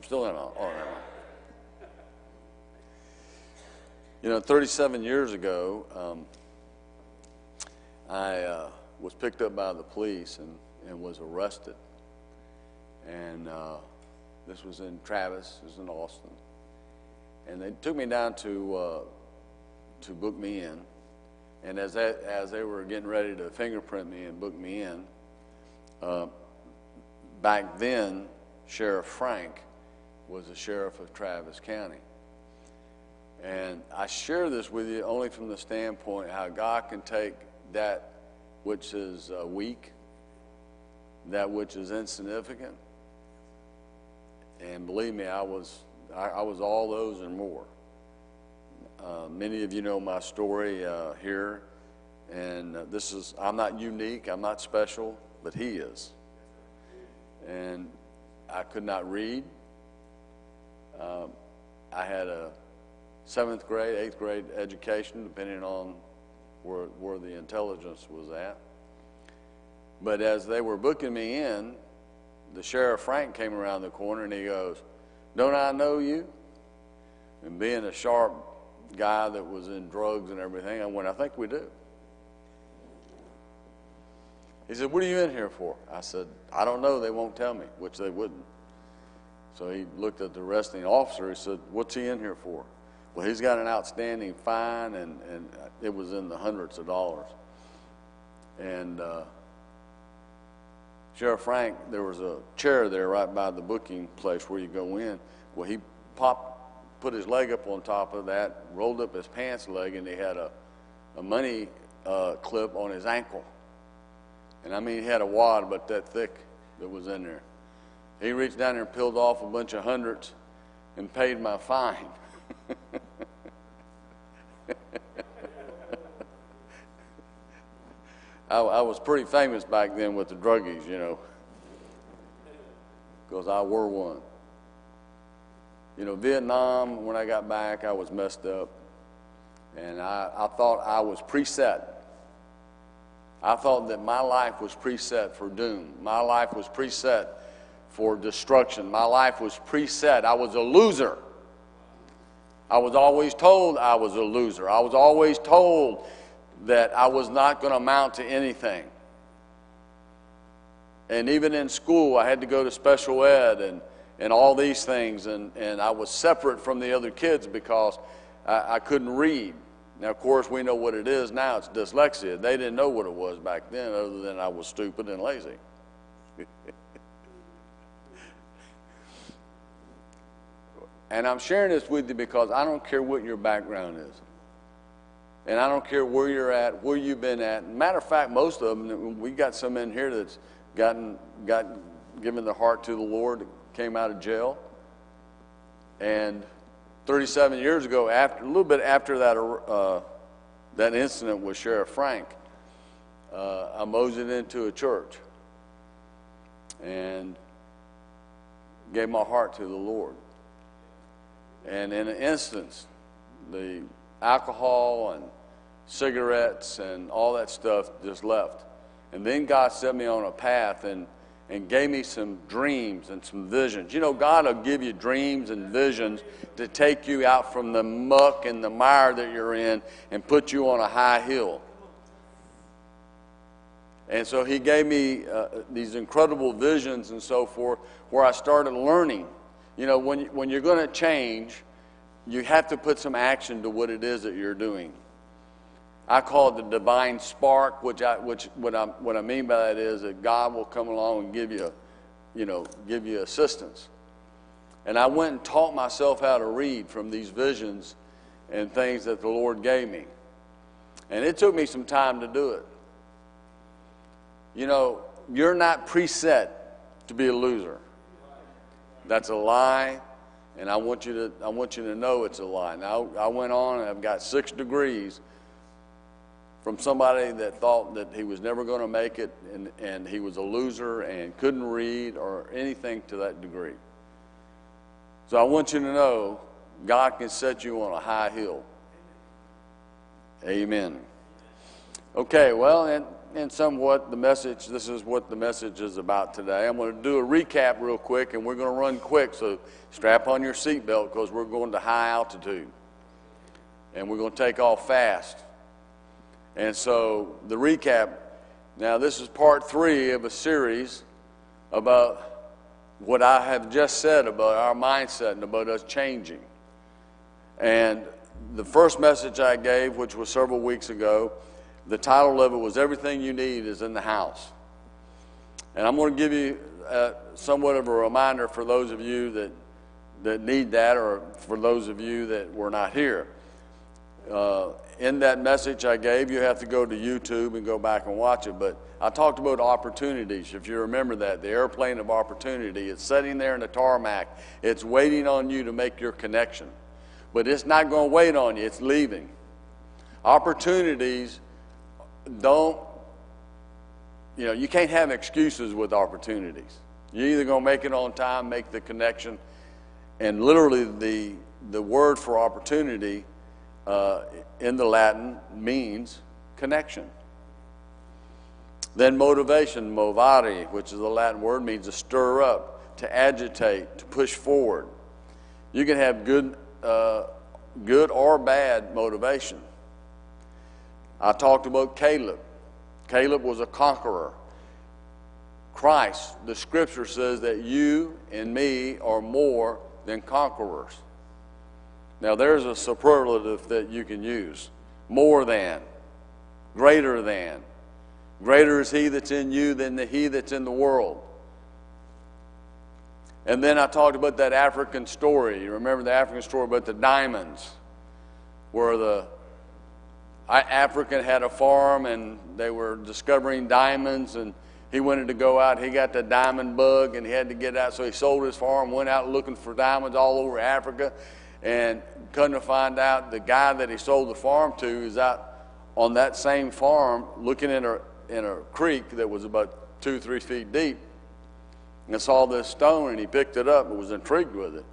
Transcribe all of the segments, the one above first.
I'm still in. Oh, never mind. You know, 37 years ago, um, I uh, was picked up by the police and, and was arrested. And uh, this was in Travis, this was in Austin. And they took me down to, uh, to book me in. And as, as they were getting ready to fingerprint me and book me in, uh, back then, Sheriff Frank was the sheriff of Travis County. And I share this with you only from the standpoint how God can take that which is uh, weak, that which is insignificant, and believe me, I was I, was all those and more. Uh, many of you know my story uh, here, and uh, this is I'm not unique, I'm not special, but He is. And I could not read. Um, I had a seventh grade, eighth grade education, depending on where, where the intelligence was at. But as they were booking me in, the sheriff Frank came around the corner and he goes, Don't I know you? And being a sharp guy that was in drugs and everything, I went, I think we do. He said, What are you in here for? I said, I don't know. They won't tell me, which they wouldn't. So he looked at the arresting officer. He said, What's he in here for? Well, he's got an outstanding fine, and, and it was in the hundreds of dollars. And uh, Sheriff Frank, there was a chair there right by the booking place where you go in. Well, he popped, put his leg up on top of that, rolled up his pants leg, and he had a, a money uh, clip on his ankle. And I mean, he had a wad about that thick that was in there. He reached down there and peeled off a bunch of hundreds and paid my fine. I, I, was pretty famous back then with the druggies, you know, because I were one. You know, Vietnam, when I got back, I was messed up. And I, I thought I was preset. I thought that my life was preset for doom. My life was preset for destruction. My life was preset. I was a loser. I was always told I was a loser. I was always told that I was not going to amount to anything. And even in school, I had to go to special ed and, and all these things, and, and I was separate from the other kids because I, I couldn't read. Now, of course, we know what it is now. It's dyslexia. They didn't know what it was back then, other than I was stupid and lazy. And I'm sharing this with you because I don't care what your background is. And I don't care where you're at, where you've been at. Matter of fact, most of them, we got some in here that's gotten, got, given the heart to the Lord, came out of jail. And 37 years ago, after a little bit after that, uh, that incident with Sheriff Frank, uh, I moseyed into a church and gave my heart to the Lord. And in an instance, the alcohol and cigarettes and all that stuff just left. And then God set me on a path and, and gave me some dreams and some visions. You know, God will give you dreams and visions to take you out from the muck and the mire that you're in and put you on a high hill. And so He gave me uh, these incredible visions and so forth where I started learning you know, when, when you're going to change, you have to put some action to what it is that you're doing. I call it the divine spark, which I, which what I, what I mean by that is that God will come along and give you, you know, give you assistance. And I went and taught myself how to read from these visions and things that the Lord gave me. And it took me some time to do it. You know, you're not preset to be a loser. That's a lie, and I want you to, I want you to know it's a lie. Now, I went on and I've got six degrees from somebody that thought that he was never going to make it and, and he was a loser and couldn't read or anything to that degree. So I want you to know God can set you on a high hill. Amen. Okay, well, and and somewhat the message, this is what the message is about today. I'm going to do a recap real quick, and we're going to run quick, so strap on your seatbelt because we're going to high altitude. And we're going to take off fast. And so the recap now, this is part three of a series about what I have just said about our mindset and about us changing. And the first message I gave, which was several weeks ago, the title of it was Everything You Need is in the House. And I'm going to give you uh, somewhat of a reminder for those of you that, that need that or for those of you that were not here. Uh, in that message I gave, you have to go to YouTube and go back and watch it. But I talked about opportunities. If you remember that, the airplane of opportunity, it's sitting there in the tarmac. It's waiting on you to make your connection. But it's not going to wait on you, it's leaving. Opportunities don't, you know, you can't have excuses with opportunities. You're either going to make it on time, make the connection, and literally the, the word for opportunity uh, in the Latin means connection. Then motivation, movare, which is the Latin word, means to stir up, to agitate, to push forward. You can have good, uh, good or bad motivation. I talked about Caleb. Caleb was a conqueror. Christ, the scripture says that you and me are more than conquerors. Now, there's a superlative that you can use more than, greater than. Greater is he that's in you than the he that's in the world. And then I talked about that African story. You remember the African story about the diamonds, where the African had a farm and they were discovering diamonds, and he wanted to go out. He got the diamond bug and he had to get out, so he sold his farm, went out looking for diamonds all over Africa. And come to find out, the guy that he sold the farm to is out on that same farm looking in a, in a creek that was about two, three feet deep and saw this stone and he picked it up and was intrigued with it.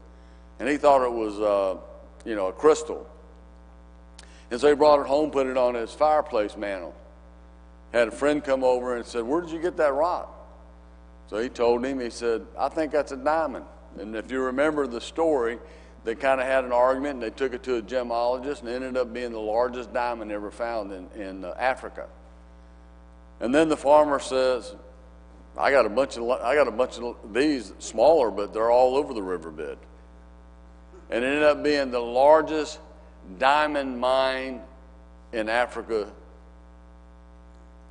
And he thought it was, uh, you know, a crystal. And so he brought it home, put it on his fireplace mantle. Had a friend come over and said, Where did you get that rock? So he told him, he said, I think that's a diamond. And if you remember the story, they kind of had an argument and they took it to a gemologist and it ended up being the largest diamond ever found in, in uh, Africa. And then the farmer says, I got a bunch of I got a bunch of these smaller, but they're all over the riverbed. And it ended up being the largest diamond mine in Africa.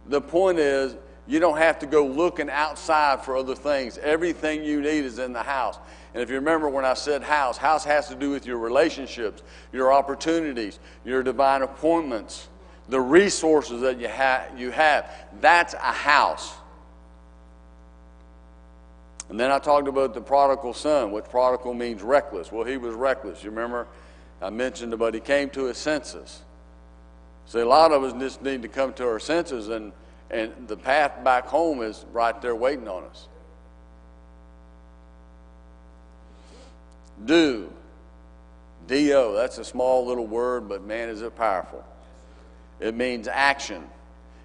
The point is, you don't have to go looking outside for other things. Everything you need is in the house. And if you remember when I said house, house has to do with your relationships, your opportunities, your divine appointments, the resources that you, ha- you have. That's a house. And then I talked about the prodigal son, which prodigal means reckless. Well, he was reckless. You remember I mentioned about he came to his senses. See, a lot of us just need to come to our senses, and, and the path back home is right there waiting on us. Do. D-O. That's a small little word, but man, is it powerful. It means action.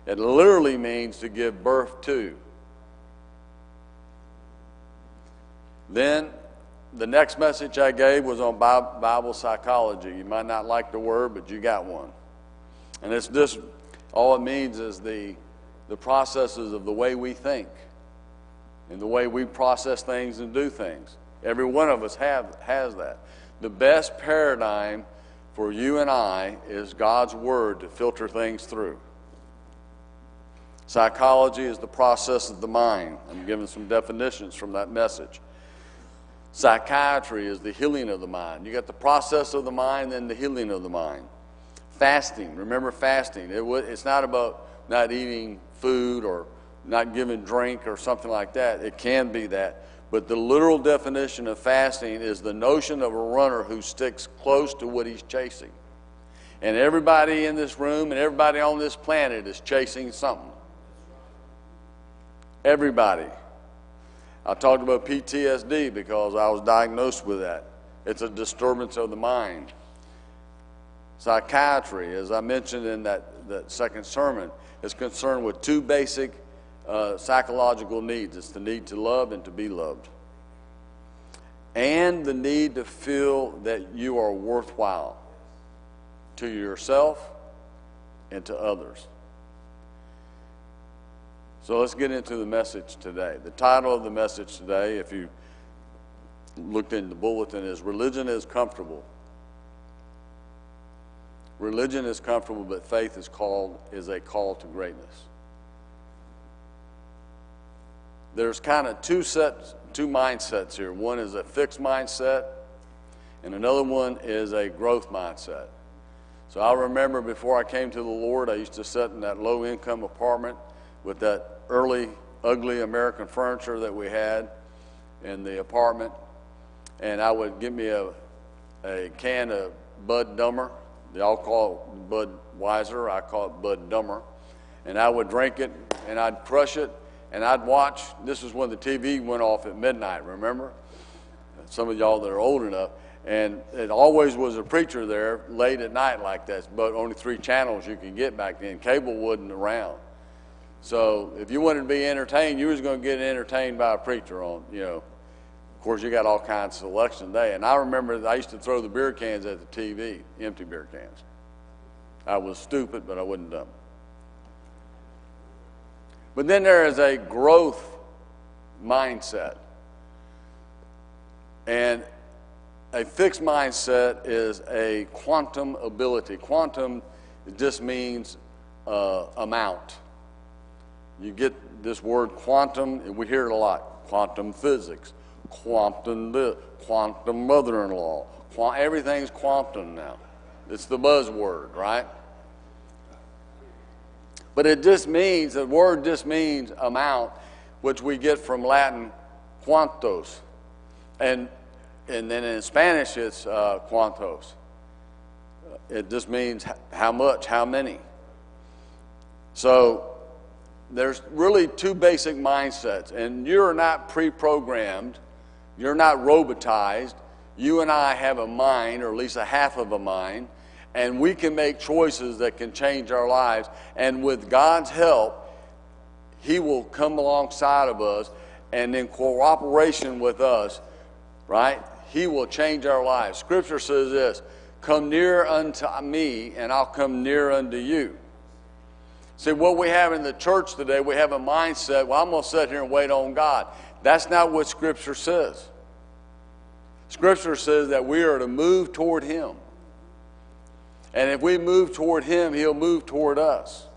It literally means to give birth to. Then the next message I gave was on Bible psychology. You might not like the word, but you got one. And it's just, all it means is the, the processes of the way we think and the way we process things and do things. Every one of us have, has that. The best paradigm for you and I is God's Word to filter things through. Psychology is the process of the mind. I'm giving some definitions from that message. Psychiatry is the healing of the mind. You got the process of the mind and the healing of the mind. Fasting, remember fasting. It, it's not about not eating food or not giving drink or something like that. It can be that. But the literal definition of fasting is the notion of a runner who sticks close to what he's chasing. And everybody in this room and everybody on this planet is chasing something. Everybody. I talked about PTSD because I was diagnosed with that. It's a disturbance of the mind. Psychiatry, as I mentioned in that, that second sermon, is concerned with two basic uh, psychological needs it's the need to love and to be loved, and the need to feel that you are worthwhile to yourself and to others. So let's get into the message today. The title of the message today, if you looked in the bulletin, is Religion is Comfortable. Religion is comfortable, but faith is called is a call to greatness. There's kind of two sets, two mindsets here. One is a fixed mindset, and another one is a growth mindset. So I remember before I came to the Lord, I used to sit in that low income apartment with that early, ugly American furniture that we had in the apartment. And I would get me a, a can of Bud Dummer. They all call it Bud Weiser. I call it Bud Dummer. And I would drink it and I'd crush it and I'd watch. This was when the TV went off at midnight, remember? Some of y'all that are old enough. And it always was a preacher there late at night like that, but only three channels you could get back then. Cable wasn't around. So if you wanted to be entertained, you was going to get entertained by a preacher on, you know. Of course, you got all kinds of selection day. And I remember I used to throw the beer cans at the TV, empty beer cans. I was stupid, but I wasn't dumb. But then there is a growth mindset. And a fixed mindset is a quantum ability. Quantum just means uh, amount. You get this word quantum, and we hear it a lot quantum physics, quantum this, quantum mother in law. Everything's quantum now. It's the buzzword, right? But it just means, the word just means amount, which we get from Latin quantos. And and then in Spanish it's uh, cuantos. It just means how much, how many. So there's really two basic mindsets, and you're not pre programmed, you're not robotized. You and I have a mind, or at least a half of a mind, and we can make choices that can change our lives. And with God's help, He will come alongside of us, and in cooperation with us, right? He will change our lives. Scripture says this Come near unto me, and I'll come near unto you. See, what we have in the church today, we have a mindset, well, I'm going to sit here and wait on God. That's not what Scripture says. Scripture says that we are to move toward Him. And if we move toward Him, He'll move toward us.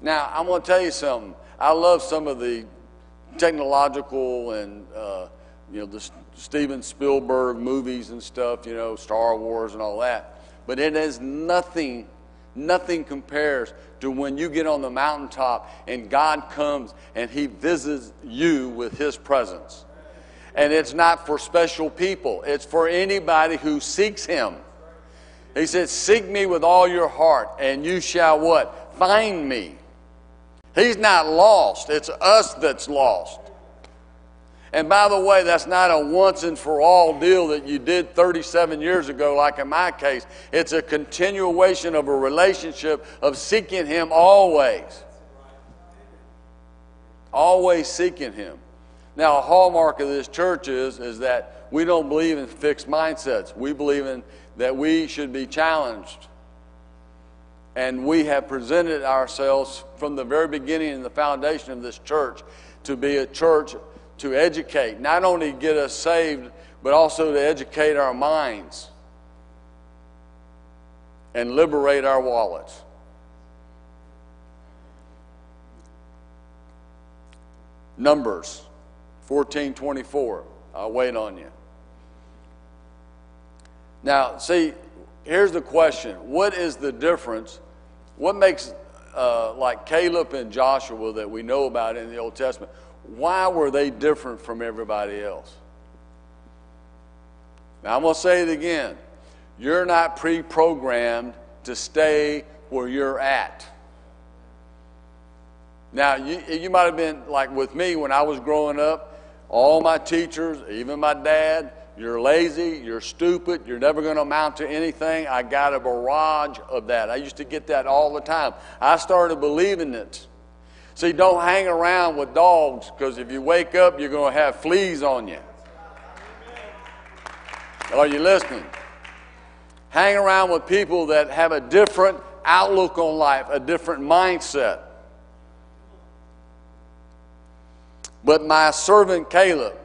Now, I'm going to tell you something. I love some of the technological and uh, you know, the Steven Spielberg movies and stuff, you know, Star Wars and all that. But it is nothing, nothing compares to when you get on the mountaintop and God comes and He visits you with His presence. And it's not for special people, it's for anybody who seeks Him. He said, Seek me with all your heart, and you shall what? Find me. He's not lost, it's us that's lost. And by the way, that's not a once and for all deal that you did 37 years ago, like in my case. It's a continuation of a relationship of seeking Him always. Always seeking Him. Now, a hallmark of this church is, is that we don't believe in fixed mindsets. We believe in that we should be challenged. And we have presented ourselves from the very beginning in the foundation of this church to be a church to educate, not only get us saved, but also to educate our minds and liberate our wallets. Numbers 1424. I'll wait on you. Now, see, here's the question What is the difference? What makes, uh, like Caleb and Joshua that we know about in the Old Testament, why were they different from everybody else? Now, I'm going to say it again. You're not pre programmed to stay where you're at. Now, you, you might have been like with me when I was growing up, all my teachers, even my dad, you're lazy, you're stupid, you're never going to amount to anything. I got a barrage of that. I used to get that all the time. I started believing it. See, don't hang around with dogs because if you wake up, you're going to have fleas on you. Are you listening? Hang around with people that have a different outlook on life, a different mindset. But my servant Caleb,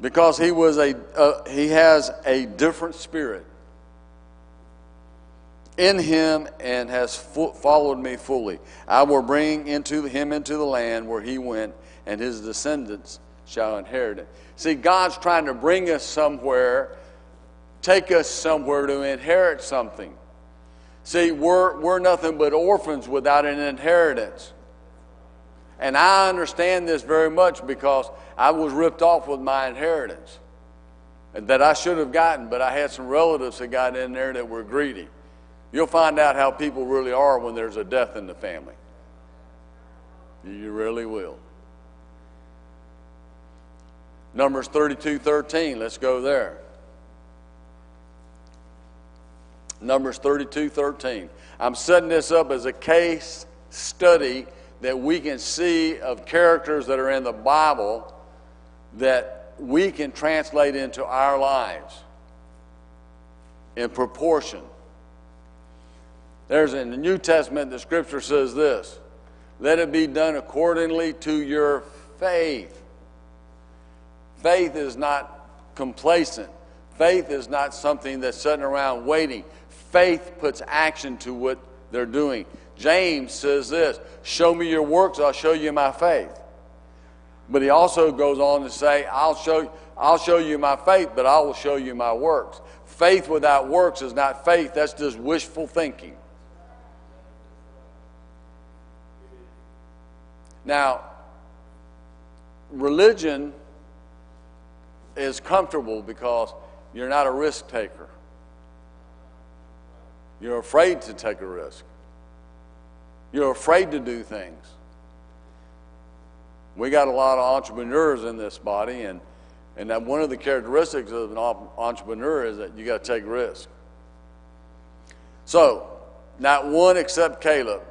because he was a uh, he has a different spirit in him and has fo- followed me fully. I will bring into him into the land where he went, and his descendants shall inherit it. See, God's trying to bring us somewhere, take us somewhere to inherit something. See, we're, we're nothing but orphans without an inheritance. And I understand this very much because I was ripped off with my inheritance that I should have gotten, but I had some relatives that got in there that were greedy. You'll find out how people really are when there's a death in the family. You really will. Numbers 32 13, let's go there. Numbers 32 13. I'm setting this up as a case study that we can see of characters that are in the Bible that we can translate into our lives in proportion. There's in the New Testament, the scripture says this let it be done accordingly to your faith. Faith is not complacent, faith is not something that's sitting around waiting. Faith puts action to what they're doing. James says this Show me your works, I'll show you my faith. But he also goes on to say, I'll show, I'll show you my faith, but I will show you my works. Faith without works is not faith, that's just wishful thinking. Now, religion is comfortable because you're not a risk taker. You're afraid to take a risk. You're afraid to do things. We got a lot of entrepreneurs in this body, and, and that one of the characteristics of an entrepreneur is that you got to take risks. So, not one except Caleb,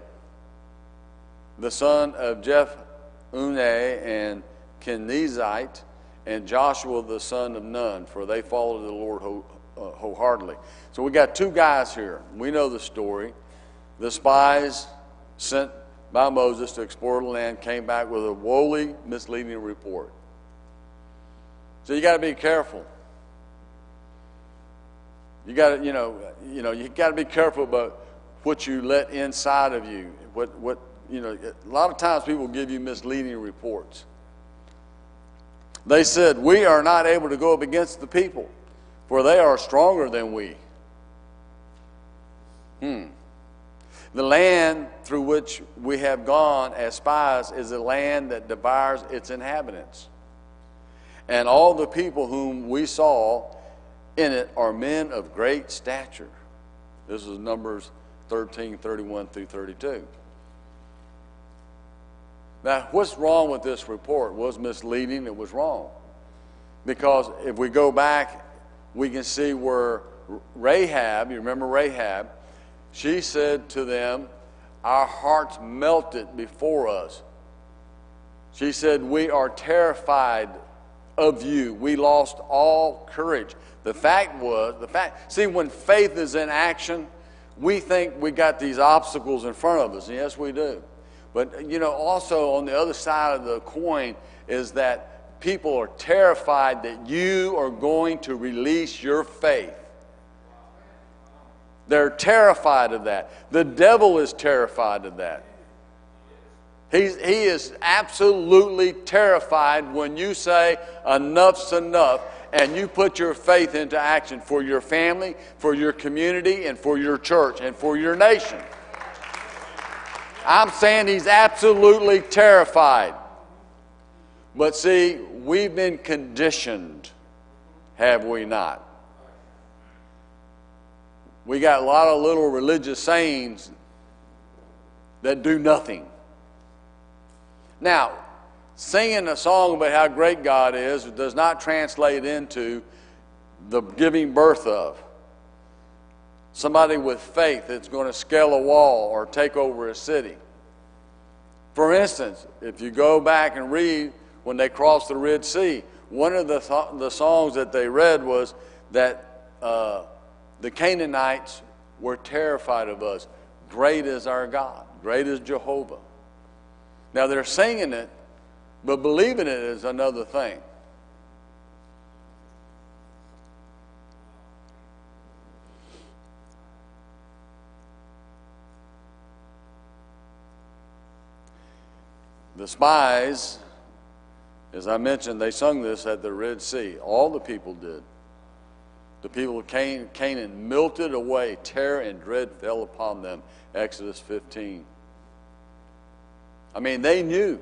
the son of Jephunneh and Kenizzite, and Joshua the son of Nun, for they followed the Lord uh, wholeheartedly. So we got two guys here. We know the story. The spies sent by Moses to explore the land came back with a woefully misleading report. So you got to be careful. You got to, you know, you know, you got to be careful about what you let inside of you. What, what, you know, a lot of times people give you misleading reports. They said, "We are not able to go up against the people, for they are stronger than we." Hmm. The land through which we have gone as spies is a land that devours its inhabitants. And all the people whom we saw in it are men of great stature. This is Numbers 13, 31 through 32. Now, what's wrong with this report? Was misleading, it was wrong. Because if we go back, we can see where Rahab, you remember Rahab, she said to them, Our hearts melted before us. She said, We are terrified of you. We lost all courage. The fact was, the fact, see, when faith is in action, we think we got these obstacles in front of us. Yes, we do. But, you know, also on the other side of the coin is that people are terrified that you are going to release your faith. They're terrified of that. The devil is terrified of that. He's, he is absolutely terrified when you say, enough's enough, and you put your faith into action for your family, for your community, and for your church, and for your nation. I'm saying he's absolutely terrified. But see, we've been conditioned, have we not? we got a lot of little religious sayings that do nothing. Now, singing a song about how great God is does not translate into the giving birth of. Somebody with faith that's going to scale a wall or take over a city. For instance, if you go back and read when they crossed the Red Sea, one of the, th- the songs that they read was that uh, the Canaanites were terrified of us. Great is our God, great is Jehovah. Now they're singing it, but believing it is another thing. The spies, as I mentioned, they sung this at the Red Sea. All the people did. The people of Canaan melted away, terror and dread fell upon them. Exodus 15. I mean, they knew.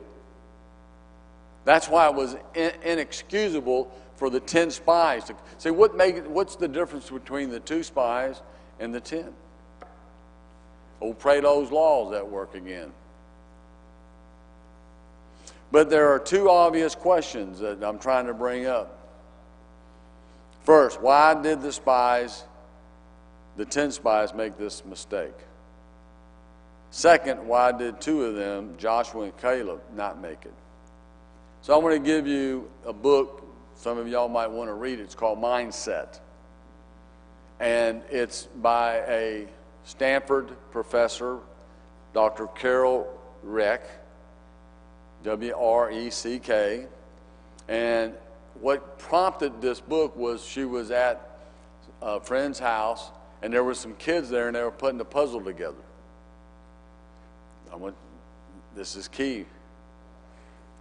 That's why it was inexcusable for the 10 spies to say, what make, what's the difference between the two spies and the 10? Old Plato's laws at work again. But there are two obvious questions that I'm trying to bring up. First, why did the spies, the 10 spies, make this mistake? Second, why did two of them, Joshua and Caleb, not make it? So I want to give you a book. Some of y'all might want to read it. It's called Mindset. And it's by a Stanford professor, Dr. Carol Reck. W R E C K. And what prompted this book was she was at a friend's house, and there were some kids there, and they were putting a puzzle together. I went, this is key.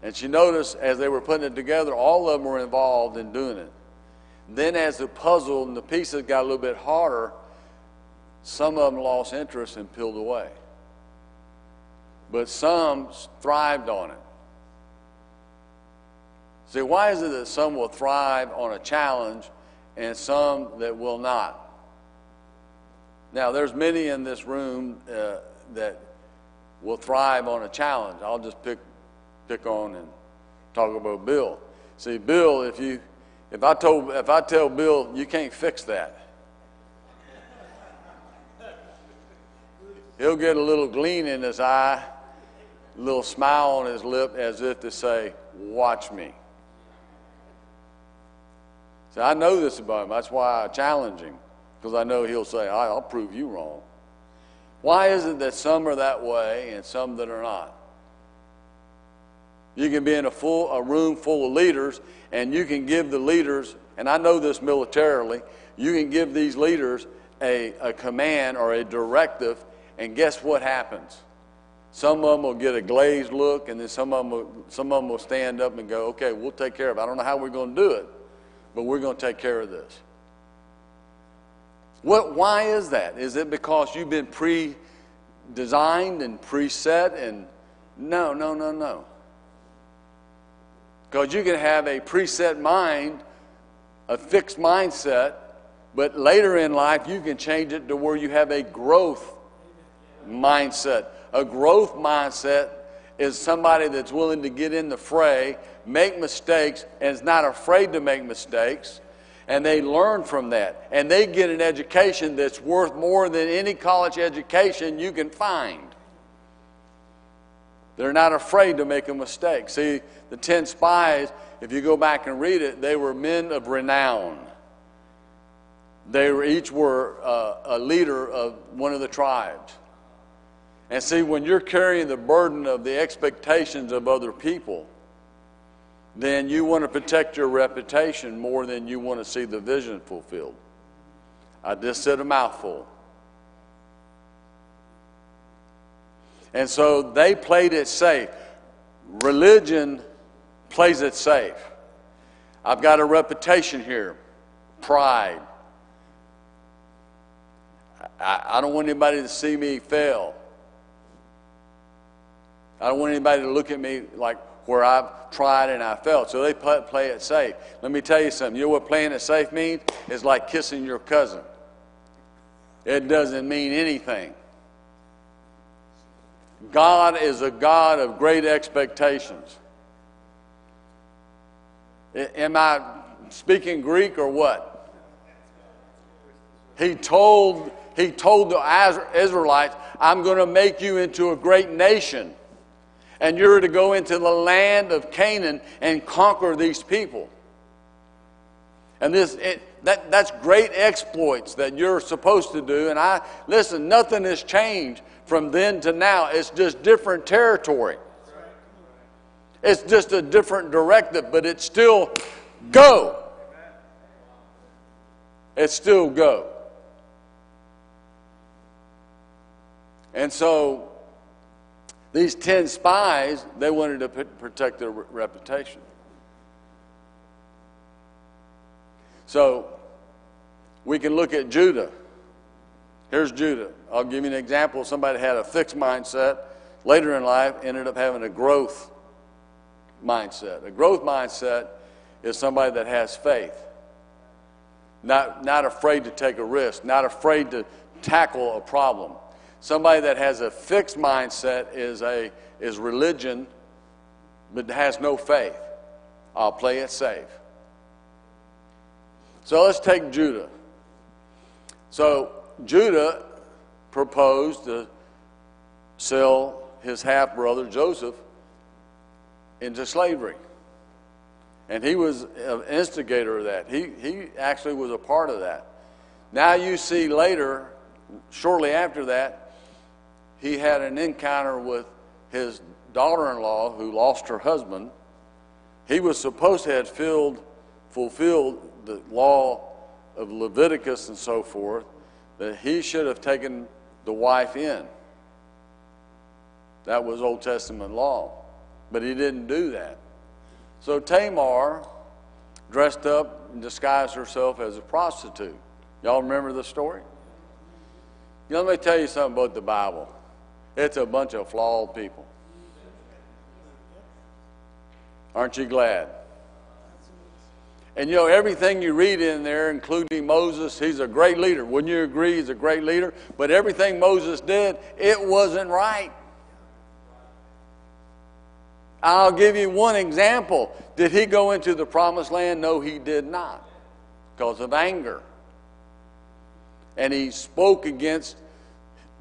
And she noticed as they were putting it together, all of them were involved in doing it. Then, as the puzzle and the pieces got a little bit harder, some of them lost interest and peeled away. But some thrived on it. See, why is it that some will thrive on a challenge and some that will not? Now, there's many in this room uh, that will thrive on a challenge. I'll just pick, pick on and talk about Bill. See, Bill, if you, if I told, if I tell Bill you can't fix that, he'll get a little gleam in his eye, a little smile on his lip, as if to say, "Watch me." See, I know this about him. That's why I challenge him, because I know he'll say, I'll prove you wrong. Why is it that some are that way and some that are not? You can be in a full a room full of leaders, and you can give the leaders, and I know this militarily, you can give these leaders a, a command or a directive, and guess what happens? Some of them will get a glazed look, and then some of them will, some of them will stand up and go, okay, we'll take care of it. I don't know how we're going to do it, but we're going to take care of this. What, why is that? Is it because you've been pre designed and preset? And no, no, no, no. Because you can have a preset mind, a fixed mindset, but later in life you can change it to where you have a growth mindset. A growth mindset is somebody that's willing to get in the fray, make mistakes, and is not afraid to make mistakes. And they learn from that. And they get an education that's worth more than any college education you can find. They're not afraid to make a mistake. See, the 10 spies, if you go back and read it, they were men of renown. They were, each were uh, a leader of one of the tribes. And see, when you're carrying the burden of the expectations of other people, then you want to protect your reputation more than you want to see the vision fulfilled. I just said a mouthful. And so they played it safe. Religion plays it safe. I've got a reputation here pride. I, I don't want anybody to see me fail. I don't want anybody to look at me like where I've tried and I failed. So they play, it safe. Let me tell you something. You know what playing it safe means? It's like kissing your cousin. It doesn't mean anything. God is a God of great expectations. Am I speaking Greek or what? He told, he told the Israelites, I'm going to make you into a great nation. And you're to go into the land of Canaan and conquer these people. And this, it, that, that's great exploits that you're supposed to do. And I, listen, nothing has changed from then to now. It's just different territory. It's just a different directive, but it's still go. It's still go. And so these 10 spies, they wanted to protect their reputation. So we can look at Judah. Here's Judah. I'll give you an example. Somebody had a fixed mindset, later in life ended up having a growth mindset. A growth mindset is somebody that has faith, not, not afraid to take a risk, not afraid to tackle a problem. Somebody that has a fixed mindset is, a, is religion, but has no faith. I'll play it safe. So let's take Judah. So Judah proposed to sell his half brother Joseph into slavery. And he was an instigator of that. He, he actually was a part of that. Now you see later, shortly after that, he had an encounter with his daughter in law who lost her husband. He was supposed to have filled, fulfilled the law of Leviticus and so forth, that he should have taken the wife in. That was Old Testament law. But he didn't do that. So Tamar dressed up and disguised herself as a prostitute. Y'all remember the story? Let me tell you something about the Bible. It's a bunch of flawed people. Aren't you glad? And you know, everything you read in there, including Moses, he's a great leader. Wouldn't you agree he's a great leader? But everything Moses did, it wasn't right. I'll give you one example. Did he go into the promised land? No, he did not, because of anger. And he spoke against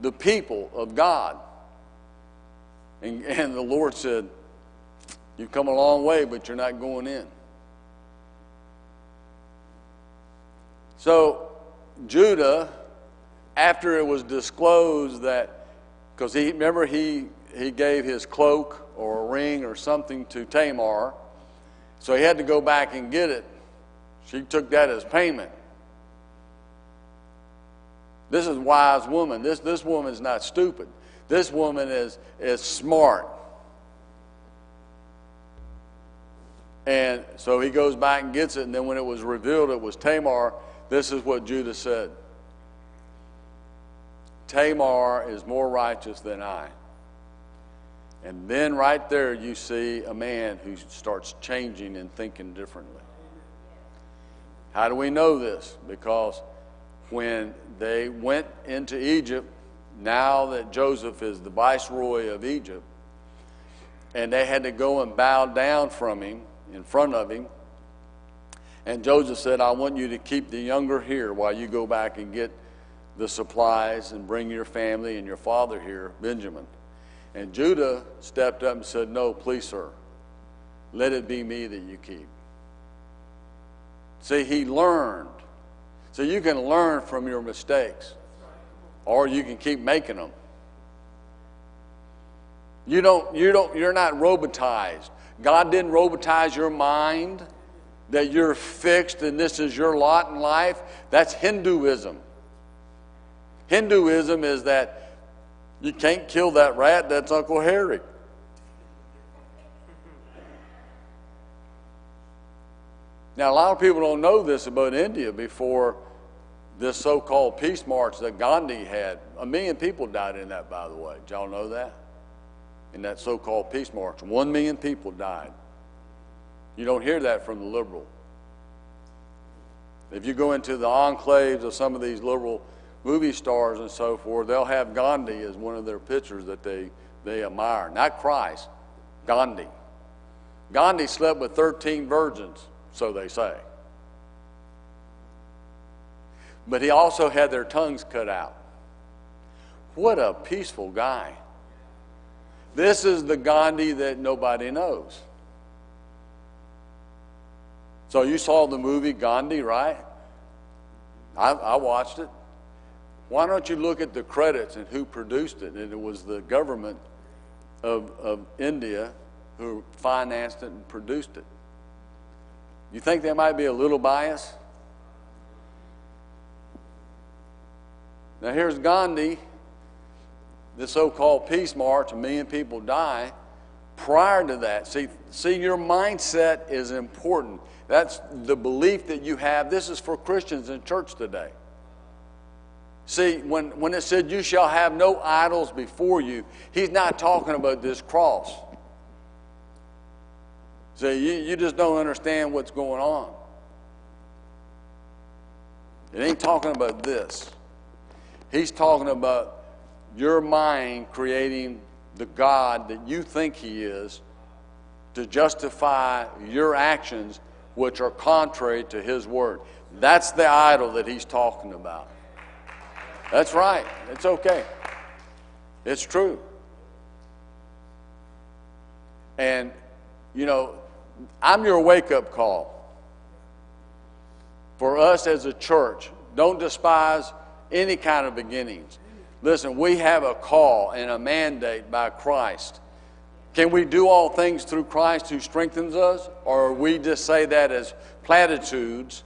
the people of God. And, and the Lord said, You've come a long way, but you're not going in. So, Judah, after it was disclosed that, because he, remember, he, he gave his cloak or a ring or something to Tamar, so he had to go back and get it. She took that as payment. This is wise woman. This, this woman is not stupid. This woman is, is smart. And so he goes back and gets it, and then when it was revealed it was Tamar, this is what Judah said Tamar is more righteous than I. And then right there, you see a man who starts changing and thinking differently. How do we know this? Because when they went into Egypt, now that Joseph is the viceroy of Egypt, and they had to go and bow down from him, in front of him, and Joseph said, I want you to keep the younger here while you go back and get the supplies and bring your family and your father here, Benjamin. And Judah stepped up and said, No, please, sir. Let it be me that you keep. See, he learned. So you can learn from your mistakes, or you can keep making them. You don't, you don't, you're not robotized. God didn't robotize your mind that you're fixed and this is your lot in life, that's Hinduism. Hinduism is that you can't kill that rat, that's Uncle Harry. Now, a lot of people don't know this about India before this so called peace march that Gandhi had. A million people died in that, by the way. Did y'all know that? In that so called peace march. One million people died. You don't hear that from the liberal. If you go into the enclaves of some of these liberal movie stars and so forth, they'll have Gandhi as one of their pictures that they, they admire. Not Christ, Gandhi. Gandhi slept with 13 virgins. so they say. But he also had their tongues cut out. What a peaceful guy. This is the Gandhi that nobody knows. So you saw the movie Gandhi, right? I, I, watched it. Why don't you look at the credits and who produced it? And it was the government of, of India who financed it and produced it. You think there might be a little bias? Now here's Gandhi the so-called peace march, a million people die. Prior to that, see, see, your mindset is important. That's the belief that you have. This is for Christians in church today. See, when, when it said, You shall have no idols before you, he's not talking about this cross. See, you, you just don't understand what's going on. It ain't talking about this. He's talking about your mind creating the God that you think He is to justify your actions, which are contrary to His Word. That's the idol that He's talking about. That's right. It's okay. It's true. And, you know, I'm your wake up call. For us as a church, don't despise any kind of beginnings. Listen, we have a call and a mandate by Christ. Can we do all things through Christ who strengthens us? Or we just say that as platitudes,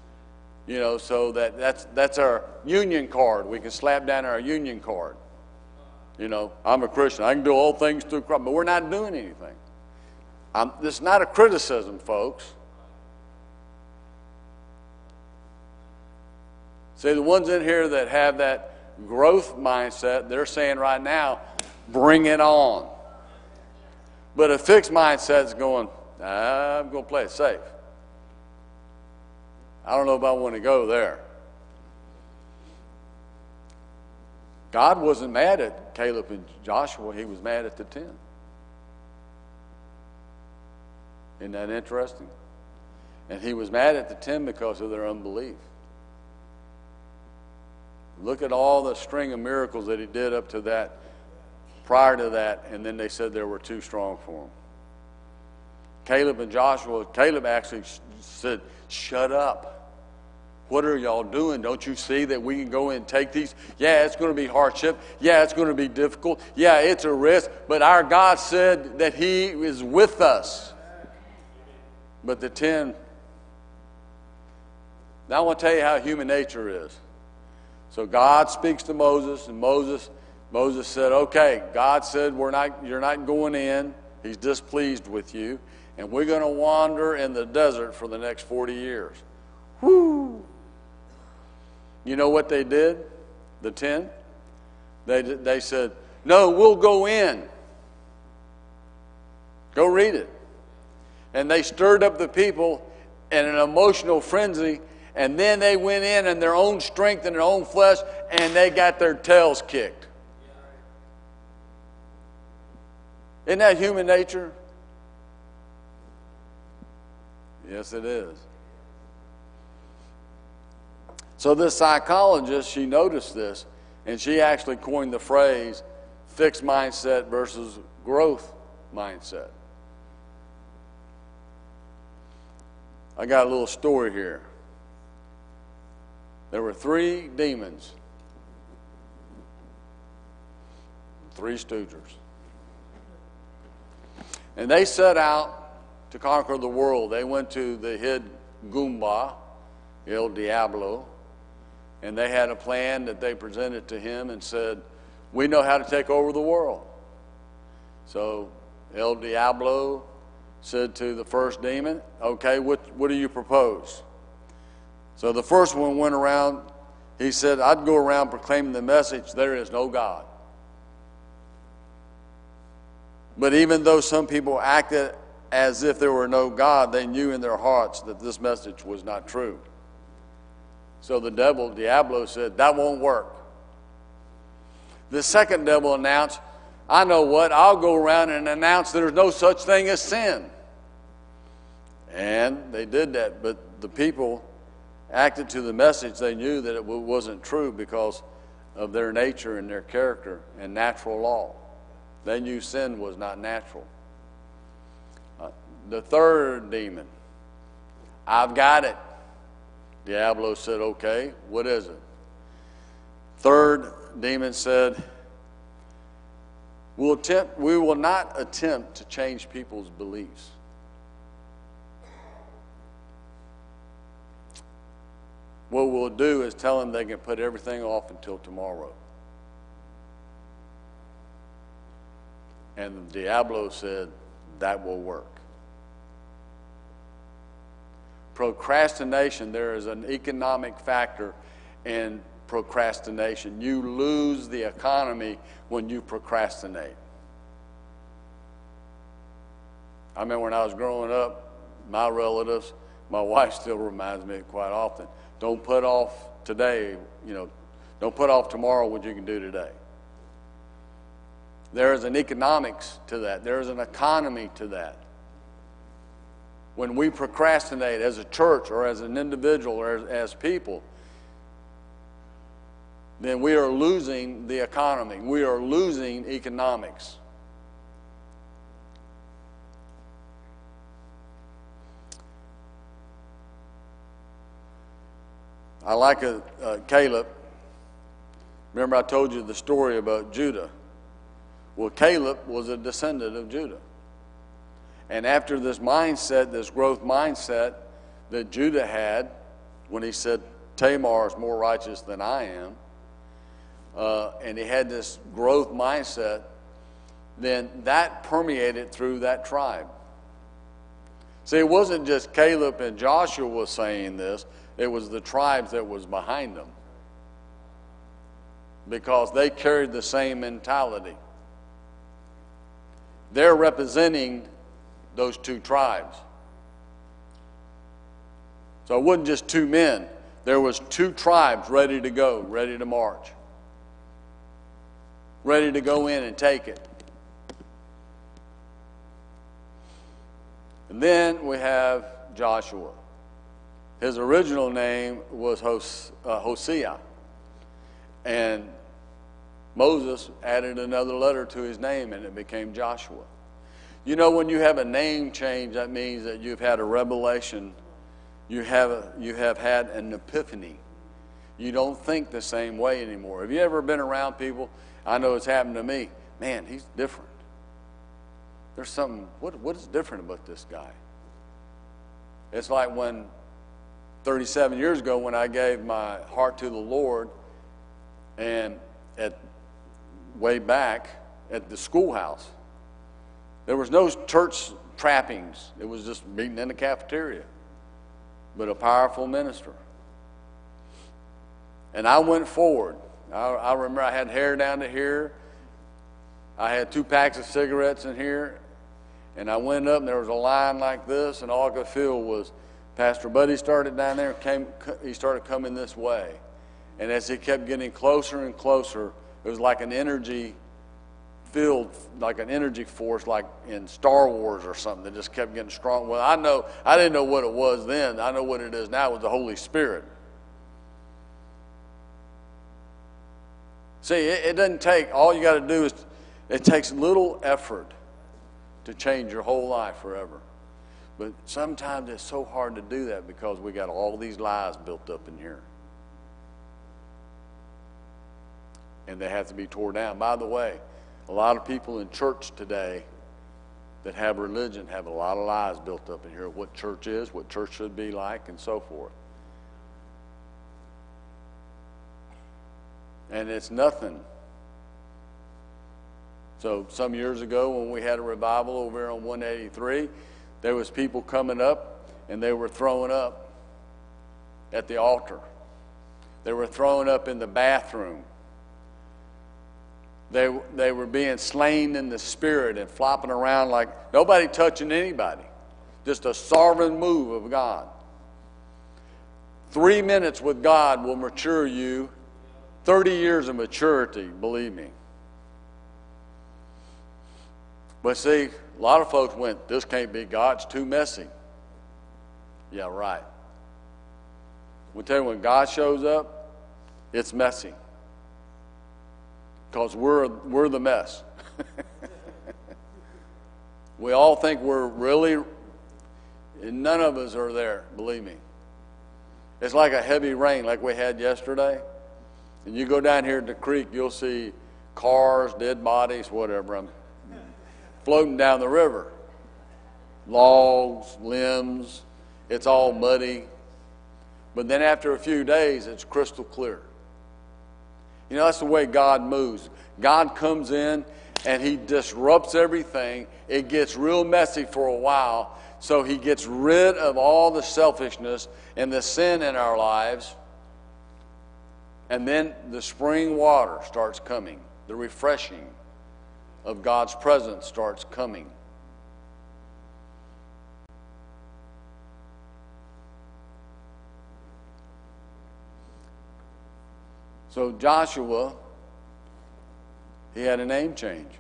you know, so that that's, that's our union card. We can slap down our union card. You know, I'm a Christian. I can do all things through Christ, but we're not doing anything. I'm, this is not a criticism, folks. See, the ones in here that have that growth mindset, they're saying right now, bring it on. But a fixed mindset is going, I'm going to play it safe. I don't know if I want to go there. God wasn't mad at Caleb and Joshua, he was mad at the ten. Isn't that interesting? And he was mad at the ten because of their unbelief. Look at all the string of miracles that he did up to that, prior to that, and then they said they were too strong for him. Caleb and Joshua, Caleb actually said, Shut up. What are y'all doing? Don't you see that we can go and take these? Yeah, it's going to be hardship. Yeah, it's going to be difficult. Yeah, it's a risk. But our God said that He is with us. But the ten, now I want to tell you how human nature is. So God speaks to Moses, and Moses, Moses said, Okay, God said we're not, you're not going in. He's displeased with you. And we're going to wander in the desert for the next 40 years. Whoo! You know what they did? The 10? They, they said, No, we'll go in. Go read it. And they stirred up the people in an emotional frenzy and then they went in in their own strength and their own flesh, and they got their tails kicked. Isn't that human nature? Yes, it is. So, this psychologist, she noticed this, and she actually coined the phrase fixed mindset versus growth mindset. I got a little story here. There were three demons, three stoogers. And they set out to conquer the world. They went to the hid Goomba, El Diablo, and they had a plan that they presented to him and said, We know how to take over the world. So El Diablo said to the first demon, Okay, what, what do you propose? So the first one went around, he said, I'd go around proclaiming the message there is no God. But even though some people acted as if there were no God, they knew in their hearts that this message was not true. So the devil, Diablo, said, That won't work. The second devil announced, I know what, I'll go around and announce there's no such thing as sin. And they did that, but the people acted to the message. They knew that it wasn't true because of their nature and their character and natural law. They knew sin was not natural. Uh, the third demon, I've got it. Diablo said, Okay, what is it? Third demon said, we'll attempt, We will not attempt to change people's beliefs. What we'll do is tell them they can put everything off until tomorrow. And Diablo said, That will work. Procrastination, there is an economic factor in procrastination. You lose the economy when you procrastinate. I remember when I was growing up, my relatives, my wife still reminds me quite often don't put off today, you know, don't put off tomorrow what you can do today. There is an economics to that, there is an economy to that when we procrastinate as a church or as an individual or as, as people, then we are losing the economy. We are losing economics. I like a, uh, Caleb. Remember, I told you the story about Judah. Well, Caleb was a descendant of Judah. And after this mindset, this growth mindset that Judah had, when he said, Tamar is more righteous than I am, uh, and he had this growth mindset, then that permeated through that tribe. See, it wasn't just Caleb and Joshua saying this, it was the tribes that was behind them. Because they carried the same mentality. They're representing those two tribes. So it wasn't just two men. There was two tribes ready to go, ready to march. Ready to go in and take it. And then we have Joshua. His original name was uh, Hosea. And Moses added another letter to his name and it became Joshua. You know, when you have a name change, that means that you've had a revelation, you have, you have had an epiphany. You don't think the same way anymore. Have you ever been around people? I know it's happened to me. Man, he's different. There's something, what, what is different about this guy? It's like when 37 years ago when I gave my heart to the Lord, and at way back at the schoolhouse, there was no church trappings. It was just meeting in the cafeteria, but a powerful minister. And I went forward. I, I remember I had hair down to here. I had two packs of cigarettes in here, and I went up, and there was a line like this, and all I could feel was Pastor Buddy started down there, came, he started coming this way. And as he kept getting closer and closer, it was like an energy field, like an energy force, like in Star Wars or something that just kept getting strong. Well, I know, I didn't know what it was then. I know what it is now with the Holy Spirit. See, it, it doesn't take, all you got to do is, it takes little effort to change your whole life forever. But sometimes it's so hard to do that because we got all these lies built up in here. And they have to be torn down. By the way, a lot of people in church today that have religion have a lot of lies built up in here what church is, what church should be like, and so forth. And it's nothing. So, some years ago when we had a revival over here on 183, there was people coming up and they were throwing up at the altar. They were throwing up in the bathroom. They, they were being slain in the spirit and flopping around like nobody touching anybody. Just a sovereign move of God. Three minutes with God will mature you 30 years of maturity, believe me. But see, a lot of folks went, this can't be God, it's too messy. Yeah, right. We'll tell you when God shows up, it's messy. Because we're, we're the mess. we all think we're really, and none of us are there, believe me. It's like a heavy rain like we had yesterday. And you go down here to the creek, you'll see cars, dead bodies, whatever, I'm floating down the river. Logs, limbs, it's all muddy. But then after a few days, it's crystal clear. You know, that's the way God moves. God comes in and he disrupts everything. It gets real messy for a while. So he gets rid of all the selfishness and the sin in our lives. And then the spring water starts coming, the refreshing of God's presence starts coming. So Joshua, he had a name change.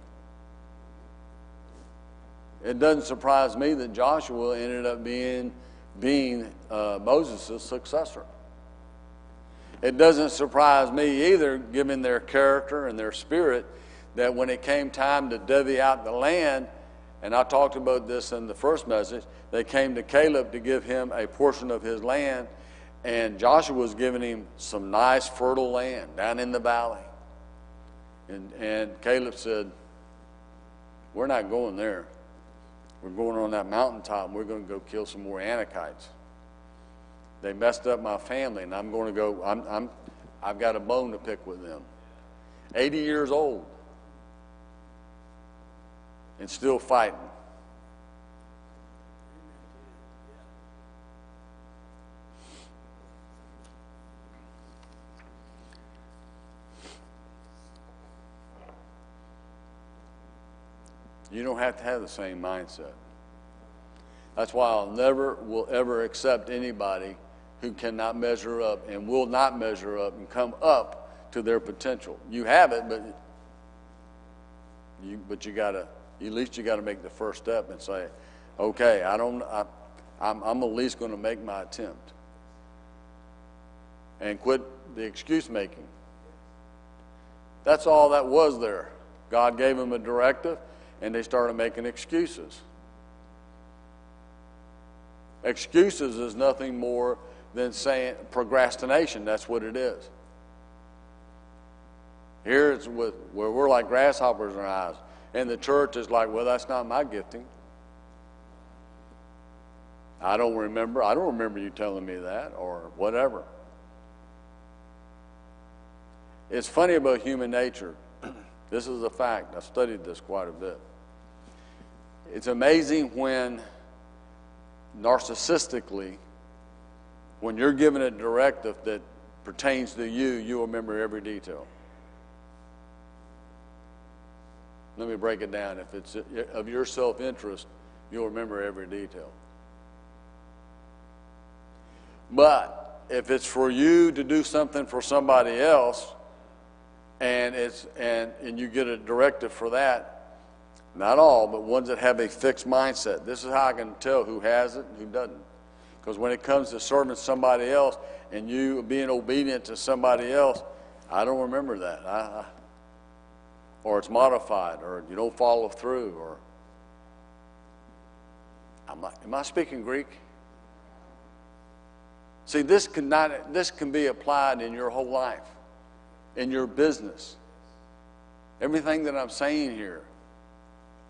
It doesn't surprise me that Joshua ended up being, being uh, Moses' successor. It doesn't surprise me either, given their character and their spirit, that when it came time to divvy out the land, and I talked about this in the first message, they came to Caleb to give him a portion of his land, and Joshua was giving him some nice fertile land down in the valley. And, and Caleb said, We're not going there. We're going on that mountaintop and we're going to go kill some more Anakites. They messed up my family and I'm going to go, I'm, I'm, I've got a bone to pick with them. 80 years old and still fighting. You don't have to have the same mindset. That's why I'll never will ever accept anybody who cannot measure up and will not measure up and come up to their potential. You have it, but you but you gotta at least you got to make the first step and say, okay, I don't, I, I'm, I'm at least going to make my attempt, and quit the excuse making. That's all that was there. God gave them a directive and they started making excuses. Excuses is nothing more than saying procrastination. That's what it is. Here it's with where we're like grasshoppers in our eyes, and the church is like, well, that's not my gifting. I don't remember. I don't remember you telling me that, or whatever. It's funny about human nature. this is a fact. I've studied this quite a bit. It's amazing when narcissistically, when you're given a directive that pertains to you, you will remember every detail. Let me break it down. If it's uh, of your self interest, you'll remember every detail. But if it's for you to do something for somebody else, and it's and and you get a directive for that, not all, but ones that have a fixed mindset. This is how I can tell who has it and who doesn't. Because when it comes to serving somebody else and you being obedient to somebody else, I don't remember that. I, I, or it's modified, or you don't follow through, or I'm I, am I speaking Greek? See, this can, not, this can be applied in your whole life, in your business. Everything that I'm saying here.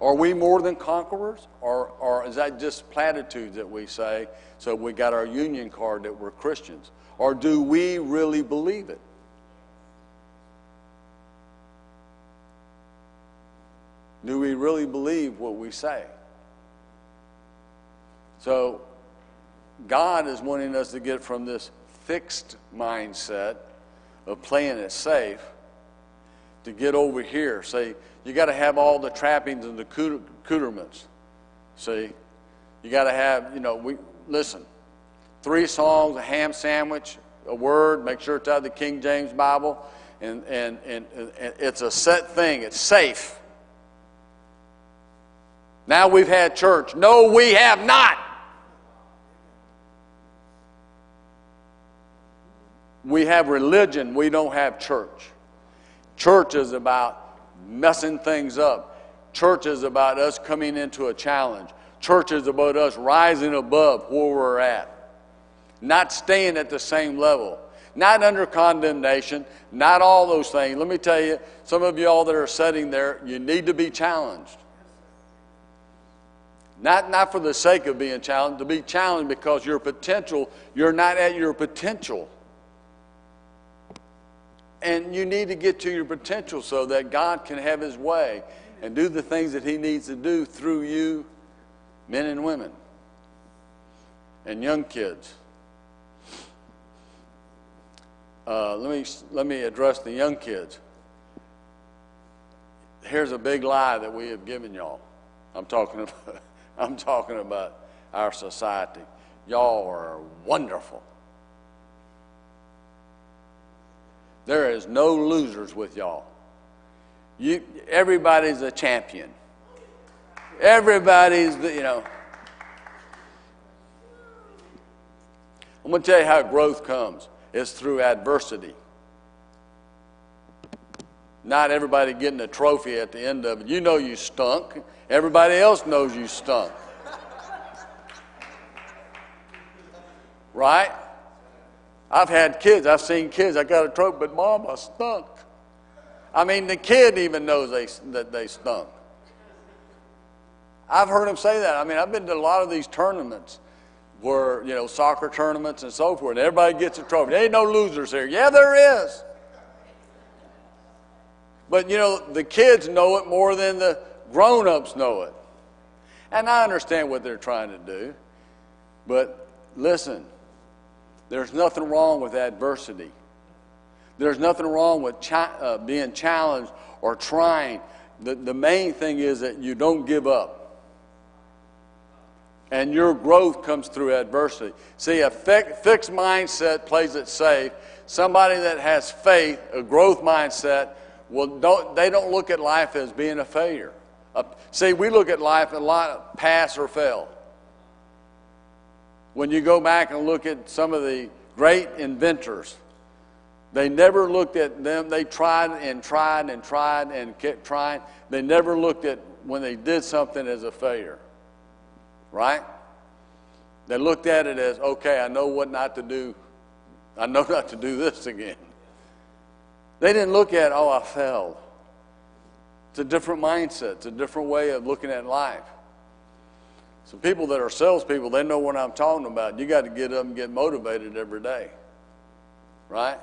Are we more than conquerors? Or, or is that just platitudes that we say so we got our union card that we're Christians? Or do we really believe it? We really believe what we say? So, God is wanting us to get from this fixed mindset of playing it safe to get over here. Say, you got to have all the trappings and the accoutrements. See, you got to have, you know, we listen. Three songs, a ham sandwich, a word. Make sure it's out of the King James Bible, and and and, and it's a set thing. It's safe. Now we've had church. No, we have not. We have religion, we don't have church. Church is about messing things up. Church is about us coming into a challenge. Church is about us rising above where we're at, not staying at the same level, not under condemnation, not all those things. Let me tell you, some of y'all that are sitting there, you need to be challenged. Not, not for the sake of being challenged, to be challenged because your potential, you're not at your potential. And you need to get to your potential so that God can have His way and do the things that He needs to do through you, men and women, and young kids. Uh, let, me, let me address the young kids. Here's a big lie that we have given y'all. I'm talking about, I'm talking about our society. Y'all are wonderful. There is no losers with y'all. You, everybody's a champion. Everybody's, the, you know. I'm going to tell you how growth comes. It's through adversity. Not everybody getting a trophy at the end of it. You know you stunk. Everybody else knows you stunk. Right? I've had kids, I've seen kids, I got a trophy, but mom, I stunk. I mean, the kid even knows they, that they stunk. I've heard them say that. I mean, I've been to a lot of these tournaments where, you know, soccer tournaments and so forth, and everybody gets a trophy. There ain't no losers here. Yeah, there is. But, you know, the kids know it more than the grown ups know it. And I understand what they're trying to do. But listen, there's nothing wrong with adversity. There's nothing wrong with cha- uh, being challenged or trying. The, the main thing is that you don't give up. And your growth comes through adversity. See, a fi- fixed mindset plays it safe. Somebody that has faith, a growth mindset, well, don't, they don't look at life as being a failure. Uh, see, we look at life a lot pass or fail. When you go back and look at some of the great inventors, they never looked at them. They tried and tried and tried and kept trying. They never looked at when they did something as a failure. Right? They looked at it as, okay, I know what not to do. I know not to do this again. They didn't look at, oh, I failed. It's a different mindset, it's a different way of looking at life. So people that are salespeople, they know what I'm talking about. You got to get up and get motivated every day. Right?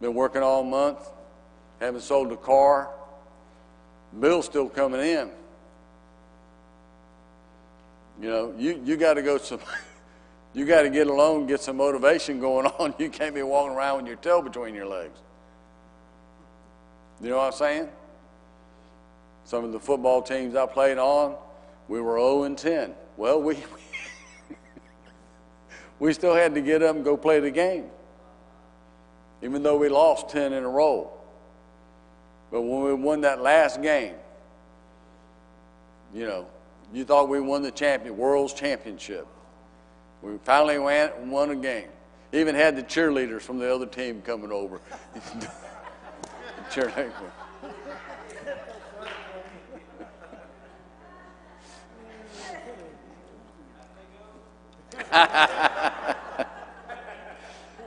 Been working all month, haven't sold a car, bill's still coming in. You know, you, you got to go some, you got to get alone, get some motivation going on. You can't be walking around with your tail between your legs. You know what I'm saying? Some of the football teams I played on, we were 0 and 10. Well, we, we still had to get up and go play the game, even though we lost 10 in a row. But when we won that last game, you know, you thought we won the champion, world's championship. We finally won, won a game. Even had the cheerleaders from the other team coming over. cheerleaders.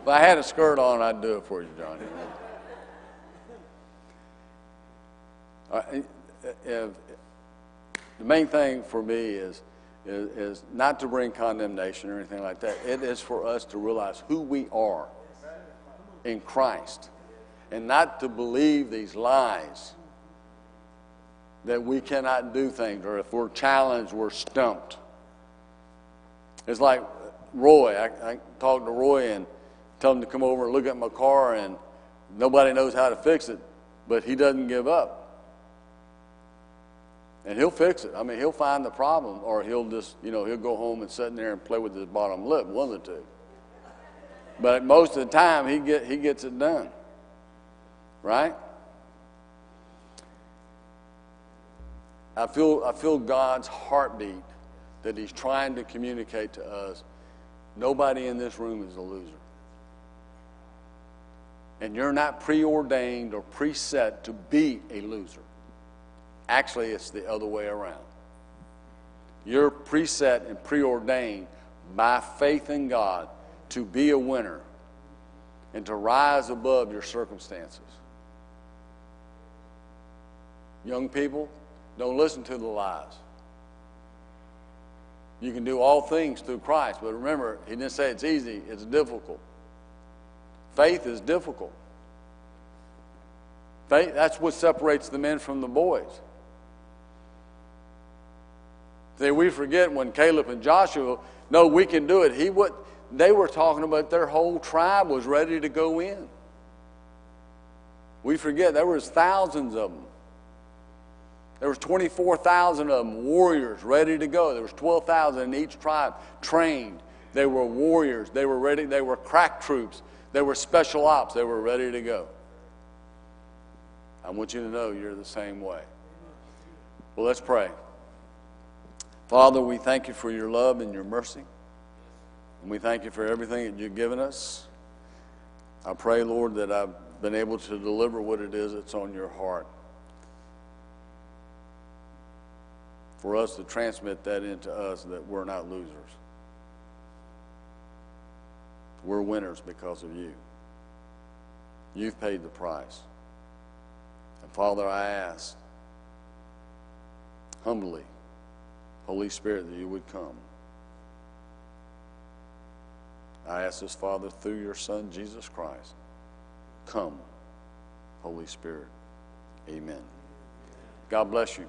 If I had a skirt on, I'd do it for you, Johnny. Uh, if, the main thing for me is, is, is, not to bring condemnation or anything like that. It is for us to realize who we are in Christ and not to believe these lies that we cannot do things or if we're challenged, we're stumped. It's like Roy. I, I talked to Roy and tell him to come over and look at my car, and nobody knows how to fix it, but he doesn't give up. And he'll fix it. I mean, he'll find the problem, or he'll just, you know, he'll go home and sit in there and play with his bottom lip, one of the two. But most of the time, he, get, he gets it done. Right? I feel, I feel God's heartbeat that He's trying to communicate to us. Nobody in this room is a loser. And you're not preordained or preset to be a loser. Actually, it's the other way around. You're preset and preordained by faith in God to be a winner and to rise above your circumstances. Young people, don't listen to the lies. You can do all things through Christ, but remember, he didn't say it's easy, it's difficult. Faith is difficult. Faith, that's what separates the men from the boys. See, we forget when Caleb and Joshua, no, we can do it. He would, they were talking about their whole tribe was ready to go in. We forget there was thousands of them. There was 24,000 of them, warriors ready to go. There was 12,000 in each tribe, trained. They were warriors. They were ready. They were crack troops. They were special ops. They were ready to go. I want you to know you're the same way. Well, let's pray. Father, we thank you for your love and your mercy. And we thank you for everything that you've given us. I pray, Lord, that I've been able to deliver what it is that's on your heart. For us to transmit that into us that we're not losers. We're winners because of you. You've paid the price. And Father, I ask humbly, Holy Spirit, that you would come. I ask this, Father, through your Son, Jesus Christ. Come, Holy Spirit. Amen. God bless you.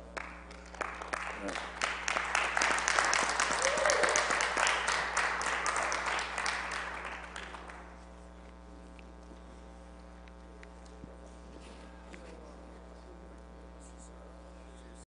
Yeah.